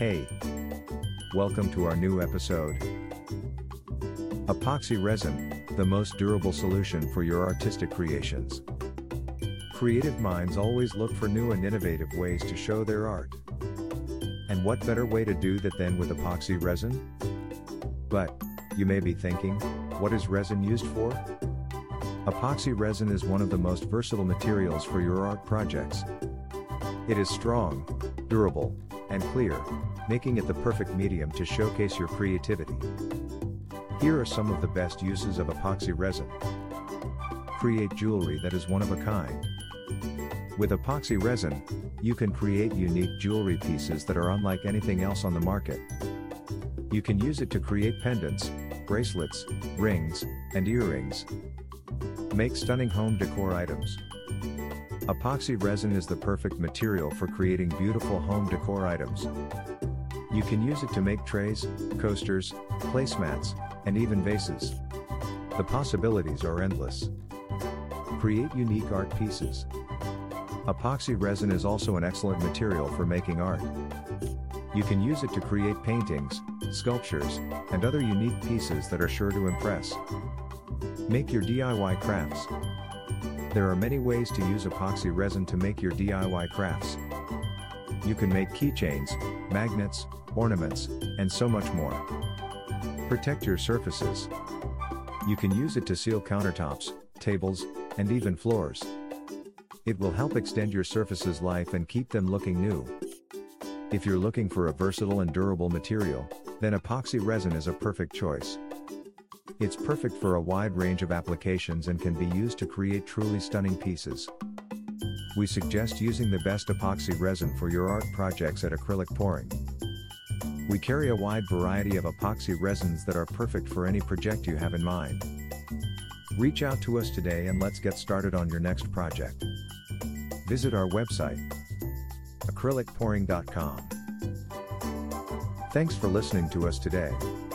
Hey! Welcome to our new episode. Epoxy resin, the most durable solution for your artistic creations. Creative minds always look for new and innovative ways to show their art. And what better way to do that than with epoxy resin? But, you may be thinking, what is resin used for? Epoxy resin is one of the most versatile materials for your art projects. It is strong, durable, and clear, making it the perfect medium to showcase your creativity. Here are some of the best uses of epoxy resin. Create jewelry that is one of a kind. With epoxy resin, you can create unique jewelry pieces that are unlike anything else on the market. You can use it to create pendants, bracelets, rings, and earrings. Make stunning home decor items. Epoxy resin is the perfect material for creating beautiful home decor items. You can use it to make trays, coasters, placemats, and even vases. The possibilities are endless. Create unique art pieces. Epoxy resin is also an excellent material for making art. You can use it to create paintings, sculptures, and other unique pieces that are sure to impress. Make your DIY crafts. There are many ways to use epoxy resin to make your DIY crafts. You can make keychains, magnets, ornaments, and so much more. Protect your surfaces. You can use it to seal countertops, tables, and even floors. It will help extend your surface's life and keep them looking new. If you're looking for a versatile and durable material, then epoxy resin is a perfect choice. It's perfect for a wide range of applications and can be used to create truly stunning pieces. We suggest using the best epoxy resin for your art projects at acrylic pouring. We carry a wide variety of epoxy resins that are perfect for any project you have in mind. Reach out to us today and let's get started on your next project. Visit our website acrylicpouring.com. Thanks for listening to us today.